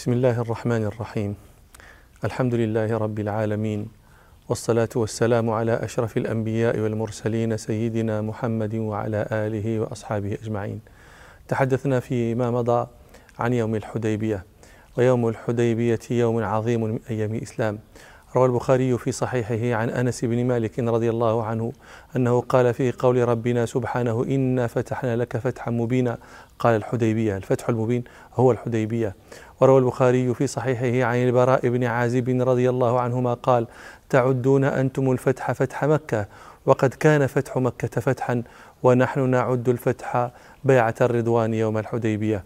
بسم الله الرحمن الرحيم. الحمد لله رب العالمين والصلاة والسلام على أشرف الأنبياء والمرسلين سيدنا محمد وعلى آله وأصحابه أجمعين. تحدثنا فيما مضى عن يوم الحديبية ويوم الحديبية يوم عظيم من أيام الإسلام. روى البخاري في صحيحه عن أنس بن مالك رضي الله عنه أنه قال في قول ربنا سبحانه إنا فتحنا لك فتحا مبينا قال الحديبية الفتح المبين هو الحديبية. وروى البخاري في صحيحه عن البراء بن عازب رضي الله عنهما قال تعدون أنتم الفتح فتح مكة وقد كان فتح مكة فتحا ونحن نعد الفتح بيعة الرضوان يوم الحديبية.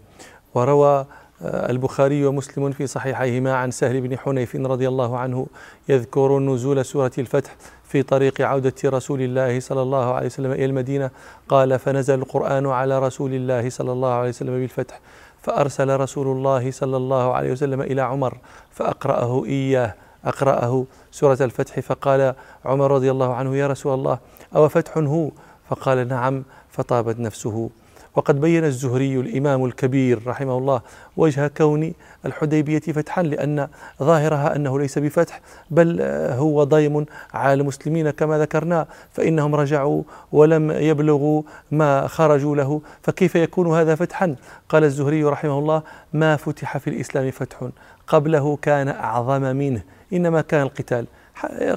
وروى آه، البخاري ومسلم في صحيحيهما عن سهل بن حنيف رضي الله عنه يذكر نزول سورة الفتح في طريق عودة رسول الله صلى الله عليه وسلم إلى المدينة. قال فنزل القرآن على رسول الله صلى الله عليه وسلم بالفتح فأرسل رسول الله صلى الله عليه وسلم إلى عمر فأقرأه إياه. أقرأه سورة الفتح فقال عمر رضي الله عنه يا رسول الله أو فتح هو؟ فقال نعم فطابت نفسه. وقد بين الزهري الإمام الكبير رحمه الله وجه كون الحديبية فتحا لأن ظاهرها أنه ليس بفتح بل هو ضيم على المسلمين كما ذكرنا فإنهم رجعوا ولم يبلغوا ما خرجوا له. فكيف يكون هذا فتحا؟ قال الزهري رحمه الله ما فتح في الإسلام فتح قبله كان أعظم منه إنما كان القتال.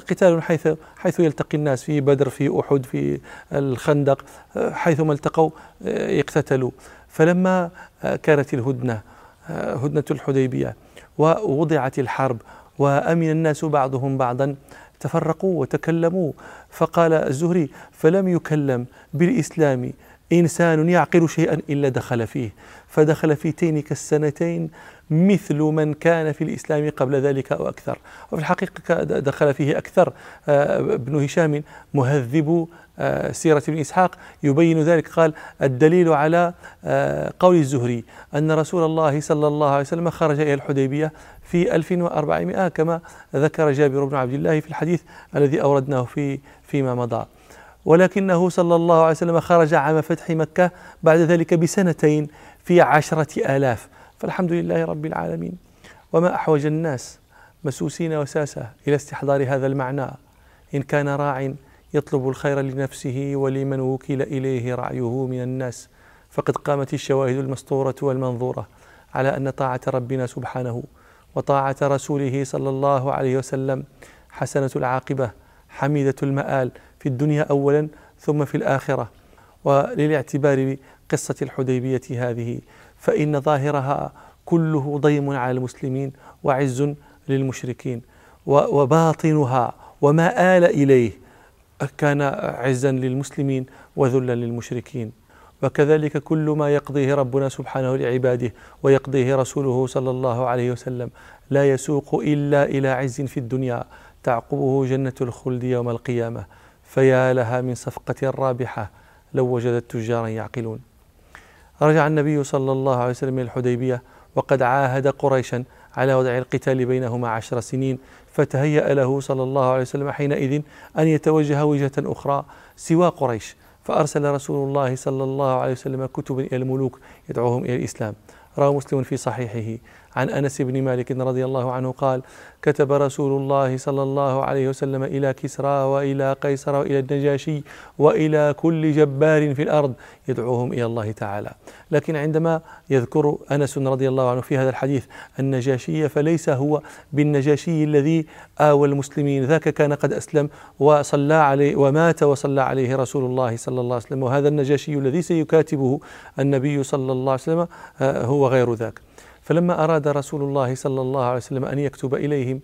قتال حيث حيث يلتقي الناس في بدر في أحد في الخندق حيثما التقوا يقتتلوا. فلما كانت الهدنة هدنة الحديبية ووضعت الحرب وأمن الناس بعضهم بعضا تفرقوا وتكلموا. فقال الزهري فلم يكلم بالإسلام إنسان يعقل شيئا إلا دخل فيه فدخل في تينك السنتين مثل من كان في الإسلام قبل ذلك أو أكثر. وفي الحقيقة دخل فيه أكثر. آه، ابن هشام مهذب آه، سيرة ابن إسحاق يبين ذلك. قال الدليل على آه، قول الزهري أن رسول الله صلى الله عليه وسلم خرج إلى الحديبية في 1400 كما ذكر جابر بن عبد الله في الحديث الذي أوردناه في فيما مضى. ولكنه صلى الله عليه وسلم خرج عام فتح مكة بعد ذلك بسنتين في عشرة آلاف. فالحمد لله رب العالمين. وما أحوج الناس مسوسين وساسة إلى استحضار هذا المعنى. إن كان راع يطلب الخير لنفسه ولمن وكل إليه رعيه من الناس. فقد قامت الشواهد المسطورة والمنظورة على أن طاعة ربنا سبحانه وطاعة رسوله صلى الله عليه وسلم حسنة العاقبة حميدة المآل في الدنيا أولا ثم في الآخرة. وللاعتبار بقصة الحديبية هذه فإن ظاهرها كله ضيم على المسلمين وعز للمشركين وباطنها وما آل إليه كان عزا للمسلمين وذلا للمشركين. وكذلك كل ما يقضيه ربنا سبحانه لعباده ويقضيه رسوله صلى الله عليه وسلم لا يسوق إلا إلى عز في الدنيا تعقبه جنة الخلد يوم القيامة. فيا لها من صفقة رابحة لو وجدت تجارا يعقلون. رجع النبي صلى الله عليه وسلم من الحديبية وقد عاهد قريشا على وضع القتال بينهما عشر سنين فتهيأ له صلى الله عليه وسلم حينئذ أن يتوجه وجهة أخرى سوى قريش فأرسل رسول الله صلى الله عليه وسلم كتبا إلى الملوك يدعوهم إلى الإسلام. روى مسلم في صحيحه. عن أنس بن مالك رضي الله عنه قال كتب رسول الله صلى الله عليه وسلم إلى كسرى وإلى قيصر وإلى النجاشي وإلى كل جبار في الأرض يدعوهم إلى الله تعالى. لكن عندما يذكر أنس رضي الله عنه في هذا الحديث النجاشي فليس هو بالنجاشي الذي آوى المسلمين. ذاك كان قد أسلم وصلى عليه ومات وصلى عليه رسول الله صلى الله عليه وسلم. وهذا النجاشي الذي سيكاتبه النبي صلى الله عليه وسلم آه، هو غير ذاك. فلما أراد رسول الله صلى الله عليه وسلم أن يكتب إليهم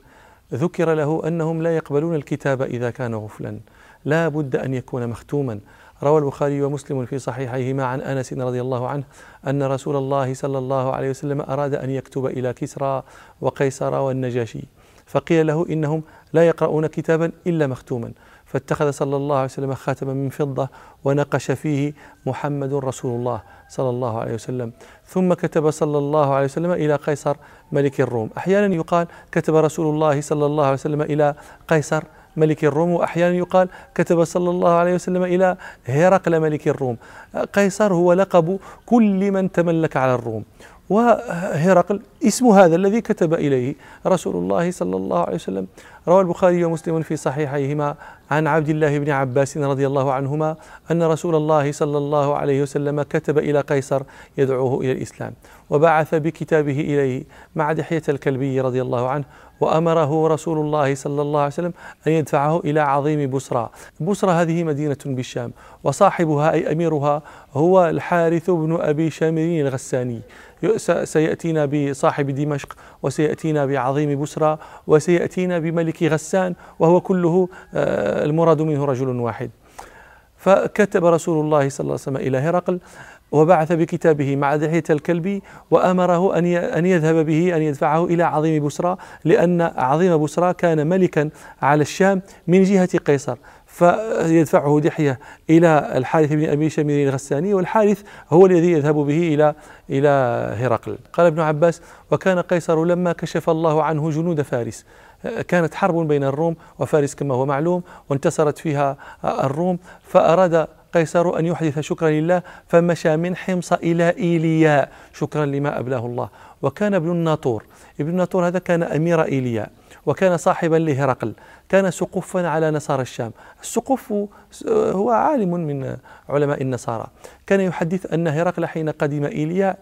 ذكر له أنهم لا يقبلون الكتاب إذا كان غفلا. لا بد أن يكون مختوما. روى البخاري ومسلم في صحيحيهما عن أنس رضي الله عنه أن رسول الله صلى الله عليه وسلم أراد أن يكتب إلى كسرى وقيصر والنجاشي. فقيل له إنهم لا يقرؤون كتابا إلا مختوما. فاتخذ صلى الله عليه وسلم خاتما من فضة ونقش فيه محمد رسول الله صلى الله عليه وسلم. ثم كتب صلى الله عليه وسلم إلى قيصر ملك الروم. أحيانا يقال كتب رسول الله صلى الله عليه وسلم إلى قيصر ملك الروم وأحيانا يقال كتب صلى الله عليه وسلم إلى هرقل ملك الروم. قيصر هو لقب كل من تملك على الروم. وهرقل اسم هذا الذي كتب إليه رسول الله صلى الله عليه وسلم. روى البخاري ومسلم في صحيحيهما عن عبد الله بن عباس رضي الله عنهما أن رسول الله صلى الله عليه وسلم كتب إلى قيصر يدعوه إلى الإسلام وبعث بكتابه إليه مع دحية الكلبي رضي الله عنه وأمره رسول الله صلى الله عليه وسلم أن يدفعه إلى عظيم بصرى. بصرى هذه مدينة بالشام وصاحبها أي أميرها هو الحارث بن أبي شامرين الغساني. سيأتينا بصاحب دمشق وسيأتينا بعظيم بسرى وسيأتينا بملك غسان وهو كله آه، المراد منه رجل واحد. فكتب رسول الله صلى الله عليه وسلم إلى هرقل وبعث بكتابه مع دحية الكلبي وأمره أن أن يذهب به أن يدفعه إلى عظيم بسرى لأن عظيم بسرى كان ملكا على الشام من جهة قيصر. فيدفعه دحية إلى الحارث بن أبي شمير الغساني والحارث هو الذي يذهب به إلى إلى هرقل. قال ابن عباس وكان قيصر لما كشف الله عنه جنود فارس. كانت حرب بين الروم وفارس كما هو معلوم وانتصرت فيها الروم فأراد قيصر أن يحدث شكرا لله فمشى من حمص إلى إيلياء شكرا لما أبلاه الله. وكان ابن الناطور ابن الناطور هذا كان أمير إيلياء وكان صاحبا لهرقل. كان سقفا على نصارى الشام. السقف هو عالم من علماء النصارى. كان يحدث أن هرقل حين قدم إيلياء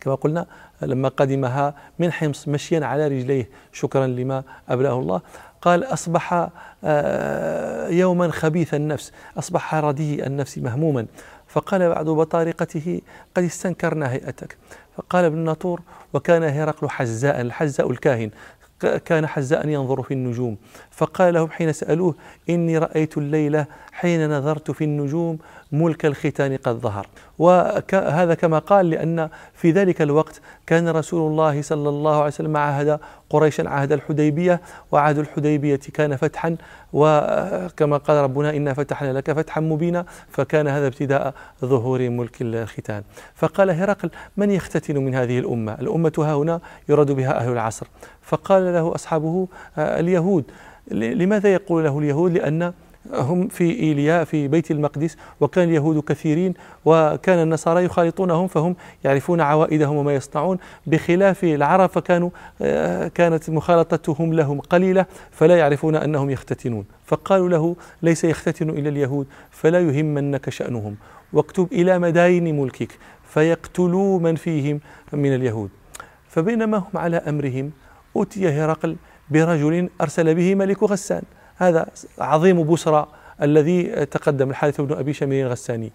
كما قلنا لما قدمها من حمص مشيا على رجليه. شكرا لما أبلاه الله. قال أصبح آه، يوما خبيث النفس أصبح رديء النفس مهموما. فقال بعد بطارقته قد استنكرنا هيئتك. فقال ابن ناطور وكان هرقل حزاء الحزاء الكاهن. كان حزاء ينظر في النجوم. فقال لهم حين سألوه إني رأيت الليلة حين نظرت في النجوم ملك الختان قد ظهر. وهذا كما قال لأن في ذلك الوقت كان رسول الله صلى الله عليه وسلم عهد قريشا عهد الحديبية وعهد الحديبية كان فتحا وكما قال ربنا إنا فتحنا لك فتحا مبينا. فكان هذا ابتداء ظهور ملك الختان. فقال هرقل من يختتن من هذه الأمة؟ الأمة ها هنا يراد بها أهل العصر. فقال له أصحابه آه، اليهود. لماذا يقول له اليهود؟ لأن هم في إيلياء في بيت المقدس وكان اليهود كثيرين وكان النصارى يخالطونهم فهم يعرفون عوائدهم وما يصنعون. بخلاف العرب فكانوا آه، كانت مخالطتهم لهم قليلة فلا يعرفون أنهم يختتنون. فقالوا له ليس يختتن إلى اليهود فلا يهمنك شأنهم. واكتب إلى مداين ملكك فيقتلوا من فيهم من اليهود. فبينما هم على أمرهم أتي هرقل برجل أرسل به ملك غسان. هذا عظيم بسرى الذي تقدم الحارث بن أبي شمير الغساني.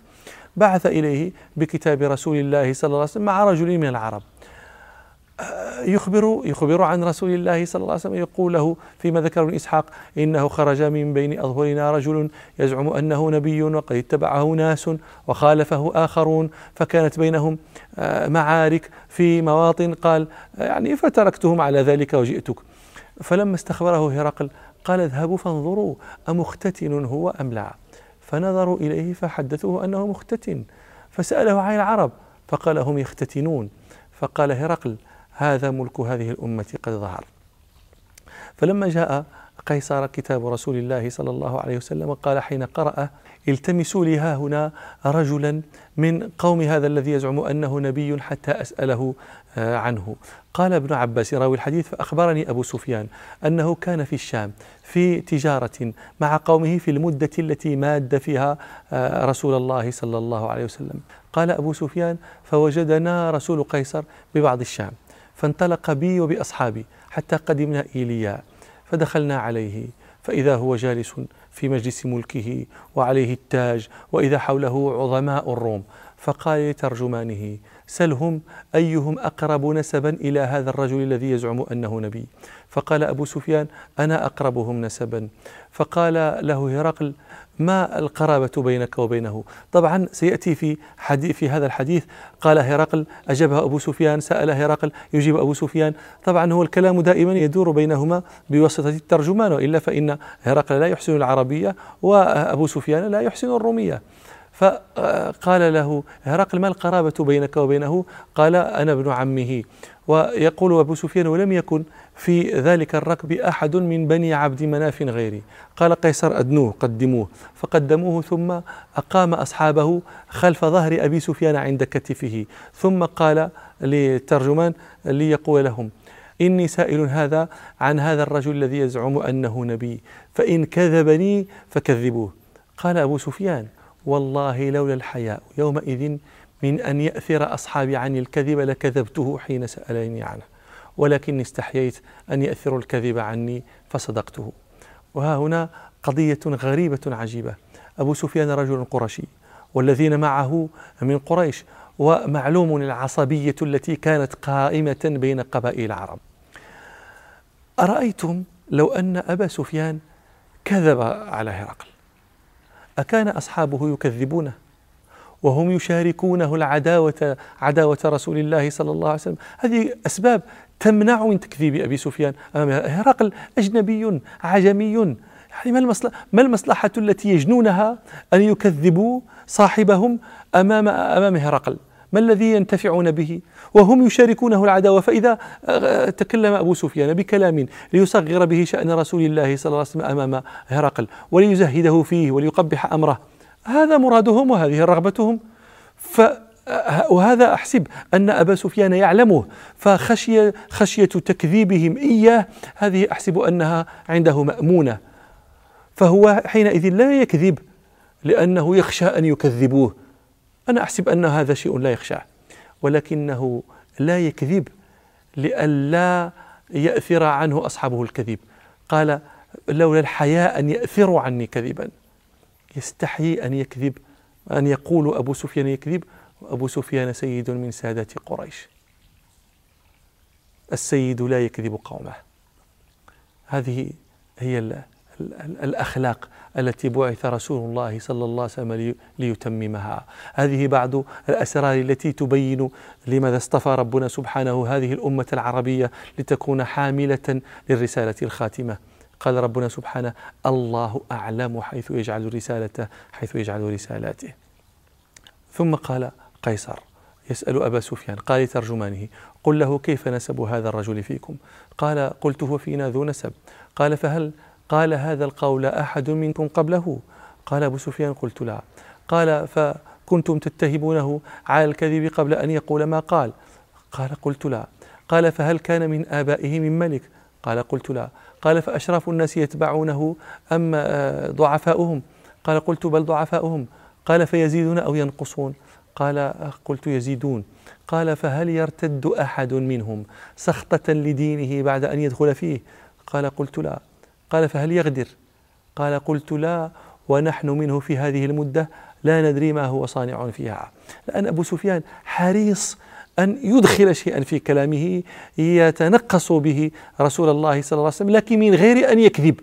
بعث إليه بكتاب رسول الله صلى الله عليه وسلم مع رجل من العرب. يخبر يخبر عن رسول الله صلى الله عليه وسلم يقول له فيما ذكر إسحاق إنه خرج من بين أظهرنا رجل يزعم أنه نبي وقد اتبعه ناس وخالفه آخرون فكانت بينهم آه، معارك في مواطن قال يعني فتركتهم على ذلك وجئتك. فلما استخبره هرقل قال اذهبوا فانظروا أمختتن هو أم لا؟ فنظروا إليه فحدثوه أنه مختتن فسأله عن العرب فقال هم يختتنون؟ فقال هرقل هذا ملك هذه الأمة قد ظهر. فلما جاء قيصر كتاب رسول الله صلى الله عليه وسلم قال حين قرأ التمسوا لي ها هنا رجلا من قوم هذا الذي يزعم أنه نبي حتى أسأله آه، عنه. قال ابن عباس راوي الحديث فأخبرني أبو سفيان أنه كان في الشام في تجارة مع قومه في المدة التي ماد فيها آه، رسول الله صلى الله عليه وسلم. قال أبو سفيان فوجدنا رسول قيصر ببعض الشام. فانطلق بي وبأصحابي حتى قدمنا إيلياء فدخلنا عليه فإذا هو جالس في مجلس ملكه وعليه التاج وإذا حوله عظماء الروم. فقال لترجمانه سلهم أيهم أقرب نسبا إلى هذا الرجل الذي يزعم أنه نبي؟ فقال أبو سفيان أنا أقربهم نسبا. فقال له هرقل ما القرابة بينك وبينه؟ طبعا سيأتي في حديث في هذا الحديث قال هرقل أجابه أبو سفيان سأل هرقل يجيب أبو سفيان. طبعا هو الكلام دائما يدور بينهما بواسطة الترجمان وإلا فإن هرقل لا يحسن العربية وأبو سفيان لا يحسن الرومية. فقال له هرقل ما القرابة بينك وبينه؟ قال أنا ابن عمه. ويقول أبو سفيان ولم يكن في ذلك الركب أحد من بني عبد مناف غيري. قال قيصر أدنوه قدموه. فقدموه ثم أقام أصحابه خلف ظهر أبي سفيان عند كتفه. ثم قال للترجمان ليقول لهم إني سائل هذا عن هذا الرجل الذي يزعم أنه نبي فإن كذبني فكذبوه. قال أبو سفيان والله لولا الحياء. يومئذ من أن يأثر أصحابي عني الكذب لكذبته حين سألني عنه ولكني استحييت أن يأثروا الكذب عني فصدقته. وها هنا قضية غريبة عجيبة. أبو سفيان رجل قرشي والذين معه من قريش ومعلوم العصبية التي كانت قائمة بين قبائل العرب. أرأيتم لو أن أبا سفيان كذب على هرقل؟ أكان أصحابه يكذبونه وهم يشاركونه العداوة عداوة رسول الله صلى الله عليه وسلم. هذه أسباب تمنع من تكذيب أبي سفيان هرقل أجنبي عجمي. يعني ما المصلحة, ما المصلحة التي يجنونها أن يكذبوا صاحبهم أمام أمام هرقل؟ ما الذي ينتفعون به؟ وهم يشاركونه العداوة. فإذا آه، تكلم أبو سفيان بكلام ليصغر به شأن رسول الله صلى الله عليه وسلم أمام هرقل وليزهده فيه وليقبح أمره. هذا مرادهم وهذه رغبتهم. ف وهذا أحسب أن أبا سفيان يعلمه. فخشية خشية تكذيبهم إياه هذه أحسب أنها عنده مأمونة. فهو حينئذ لا يكذب لأنه يخشى أن يكذبوه. أنا أحسب أن هذا شيء لا يخشاه. ولكنه لا يكذب لئلا يأثر عنه أصحابه الكذب. قال لولا الحياء أن يأثروا عني كذبا. يستحيي أن يكذب أن يقول أبو سفيان يكذب وأبو سفيان سيد من سادة قريش. السيد لا يكذب قومه. هذه هي الأخلاق التي بعث رسول الله صلى الله عليه وسلم ليتممها. هذه بعض الأسرار التي تبين لماذا اصطفى ربنا سبحانه هذه الأمة العربية لتكون حاملة للرسالة الخاتمة. قال ربنا سبحانه الله أعلم حيث يجعل رسالته حيث يجعل رسالاته. ثم قال قيصر يسأل أبا سفيان. قال لترجمانه قل له كيف نسب هذا الرجل فيكم؟ قال قلت هو فينا ذو نسب. قال فهل قال هذا القول أحد منكم قبله؟ قال أبو سفيان قلت لا. قال فكنتم تتهمونه على الكذب قبل أن يقول ما قال؟ قال قلت لا. قال فهل كان من آبائه من ملك؟ قال قلت لا. قال فأشراف الناس يتبعونه أم آه، ضعفاؤهم؟ قال قلت بل ضعفاؤهم. قال فيزيدون أو ينقصون؟ قال آه، قلت يزيدون. قال فهل يرتد أحد منهم سخطة لدينه بعد أن يدخل فيه؟ قال قلت لا. قال فهل يغدر؟ قال قلت لا ونحن منه في هذه المدة لا ندري ما هو صانع فيها. لأن أبو سفيان حريص أن يدخل شيئا في كلامه يتنقص به رسول الله صلى الله عليه وسلم لكن من غير أن يكذب.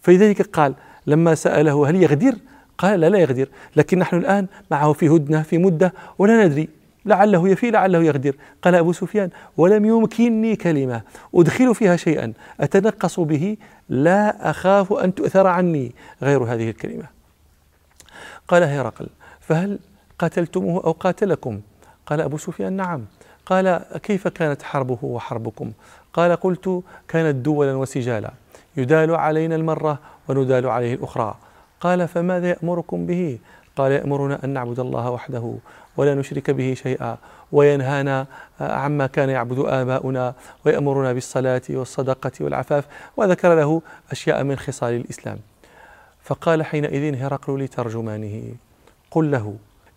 فلذلك قال لما سأله هل يغدر؟ قال لا لا يغدر. لكن نحن الآن معه في هدنة في مدة ولا ندري. لعله يفي لعله يغدر. قال أبو سفيان ولم يمكنني كلمة أدخل فيها شيئا أتنقص به لا أخاف أن تؤثر عني. غير هذه الكلمة. قال هرقل فهل قاتلتموه أو قاتلكم؟ قال أبو سفيان نعم. قال كيف كانت حربه وحربكم؟ قال قلت كانت دولا وسجالا يدال علينا المرة وندال عليه الأخرى. قال فماذا يأمركم به؟ قال يأمرنا أن نعبد الله وحده ولا نشرك به شيئا وينهانا عما كان يعبد آباؤنا ويأمرنا بالصلاة والصدقة والعفاف وذكر له أشياء من خصال الإسلام. فقال حينئذ هرقل لترجمانه قل له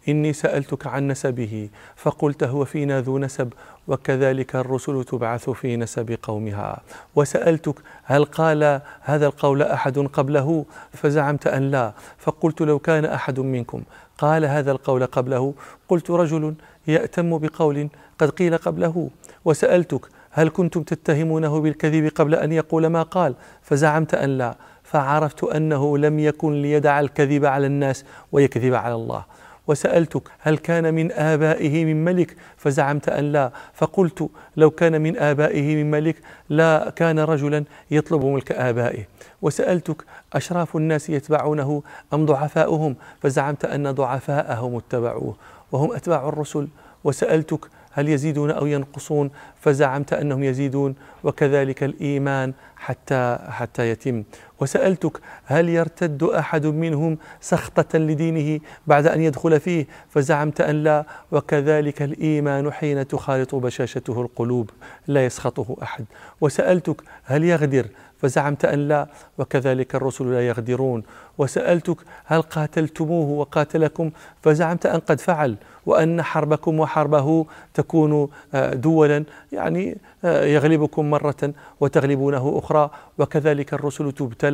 إني سألتك عن نسبه فقلت هو فينا ذو نسب وكذلك الرسل تبعث في نسب قومها. وسألتك هل قال هذا القول أحد قبله؟ فزعمت أن لا. فقلت لو كان أحد منكم قال هذا القول قبله قلت رجل يأتم بقول قد قيل قبله. وسألتك هل كنتم تتهمونه بالكذب قبل أن يقول ما قال؟ فزعمت أن لا. فعرفت أنه لم يكن ليدع الكذب على الناس ويكذب على الله. وسألتك هل كان من آبائه من ملك؟ فزعمت أن لا. فقلت لو كان من آبائه من ملك لا كان رجلا يطلب ملك آبائه. وسألتك أشراف الناس يتبعونه أم ضعفاؤهم؟ فزعمت أن ضعفاءهم اتبعوه. وهم أتباع الرسل. وسألتك هل يزيدون أو ينقصون؟ فزعمت أنهم يزيدون وكذلك الإيمان حتى حتى يتم. وسألتك هل يرتد أحد منهم سخطة لدينه بعد أن يدخل فيه؟ فزعمت أن لا وكذلك الإيمان حين تخالط بشاشته القلوب لا يسخطه أحد. وسألتك هل يغدر؟ فزعمت أن لا وكذلك الرسل لا يغدرون. وسألتك هل قاتلتموه وقاتلكم؟ فزعمت أن قد فعل وأن حربكم وحربه تكون آه، دولا يعني آه، يغلبكم مرة وتغلبونه أخرى. وكذلك الرسل تبتلى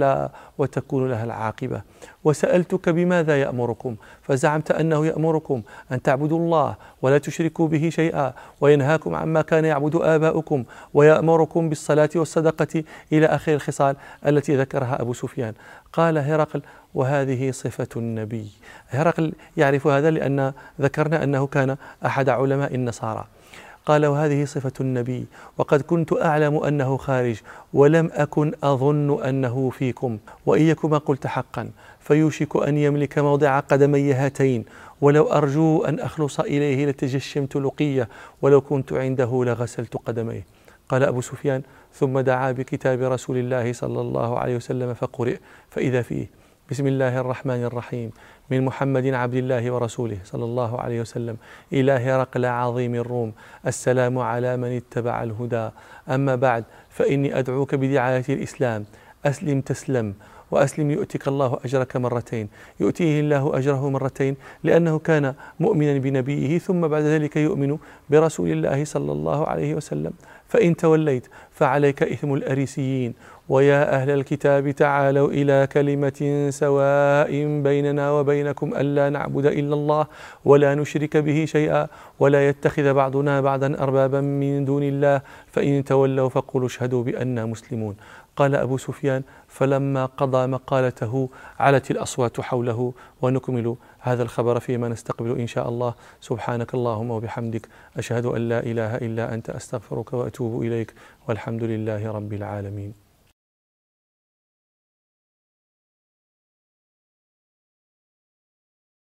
وتكون لها العاقبة. وسألتك بماذا يأمركم؟ فزعمت أنه يأمركم أن تعبدوا الله ولا تشركوا به شيئا وينهاكم عما كان يعبد آباؤكم ويأمركم بالصلاة والصدقة إلى آخر الخصال التي ذكرها أبو سفيان. قال هرقل وهذه صفة النبي. هرقل يعرف هذا لأن ذكرنا أنه كان أحد علماء النصارى. قال وهذه صفة النبي وقد كنت أعلم أنه خارج ولم أكن أظن أنه فيكم وإيكما قلت حقا فيوشك أن يملك موضع قدمي هاتين ولو أرجو أن أخلص إليه لتجشمت لقية ولو كنت عنده لغسلت قدميه. قال أبو سفيان ثم دعا بكتاب رسول الله صلى الله عليه وسلم فقرئ فإذا فيه. بسم الله الرحمن الرحيم من محمد عبد الله ورسوله صلى الله عليه وسلم إلى هرقل عظيم الروم السلام على من اتبع الهدى أما بعد فإني أدعوك بدعاية الإسلام أسلم تسلم وأسلم يؤتك الله أجرك مرتين يؤتيه الله أجره مرتين لأنه كان مؤمنا بنبيه ثم بعد ذلك يؤمن برسول الله صلى الله عليه وسلم فإن توليت فعليك إثم الأريسيين. ويا أهل الكتاب تعالوا إلى كلمة سواء بيننا وبينكم ألا نعبد إلا الله ولا نشرك به شيئا ولا يتخذ بعضنا بعضا أربابا من دون الله. فإن تولوا فقولوا اشهدوا بأننا مسلمون. قال أبو سفيان فلما قضى مقالته علت الأصوات حوله ونكمل هذا الخبر فيما نستقبل إن شاء الله. سبحانك اللهم وبحمدك أشهد أن لا إله إلا أنت أستغفرك وأتوب إليك والحمد لله رب العالمين.